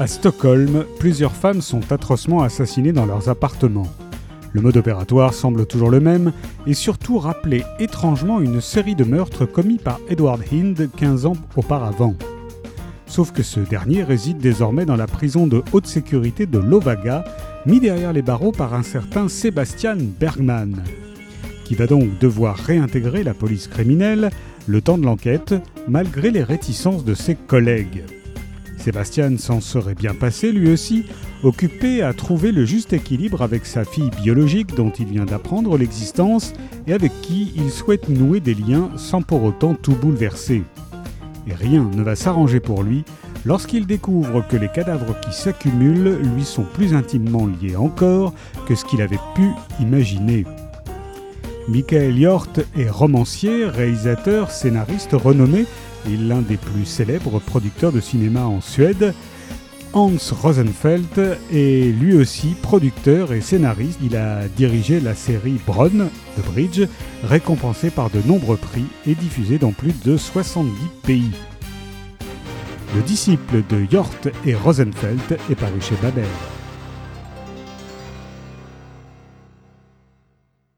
À Stockholm, plusieurs femmes sont atrocement assassinées dans leurs appartements. Le mode opératoire semble toujours le même et surtout rappeler étrangement une série de meurtres commis par Edward Hind 15 ans auparavant. Sauf que ce dernier réside désormais dans la prison de haute sécurité de Lovaga, mis derrière les barreaux par un certain Sebastian Bergman, qui va donc devoir réintégrer la police criminelle le temps de l'enquête, malgré les réticences de ses collègues. Sébastien s'en serait bien passé lui aussi, occupé à trouver le juste équilibre avec sa fille biologique dont il vient d'apprendre l'existence et avec qui il souhaite nouer des liens sans pour autant tout bouleverser. Et rien ne va s'arranger pour lui lorsqu'il découvre que les cadavres qui s'accumulent lui sont plus intimement liés encore que ce qu'il avait pu imaginer. Michael Hjort est romancier, réalisateur, scénariste renommé et l'un des plus célèbres producteurs de cinéma en Suède. Hans Rosenfeld est lui aussi producteur et scénariste. Il a dirigé la série Bronn de Bridge, récompensée par de nombreux prix et diffusée dans plus de 70 pays. Le disciple de Hjort et Rosenfeld est paru chez Babel.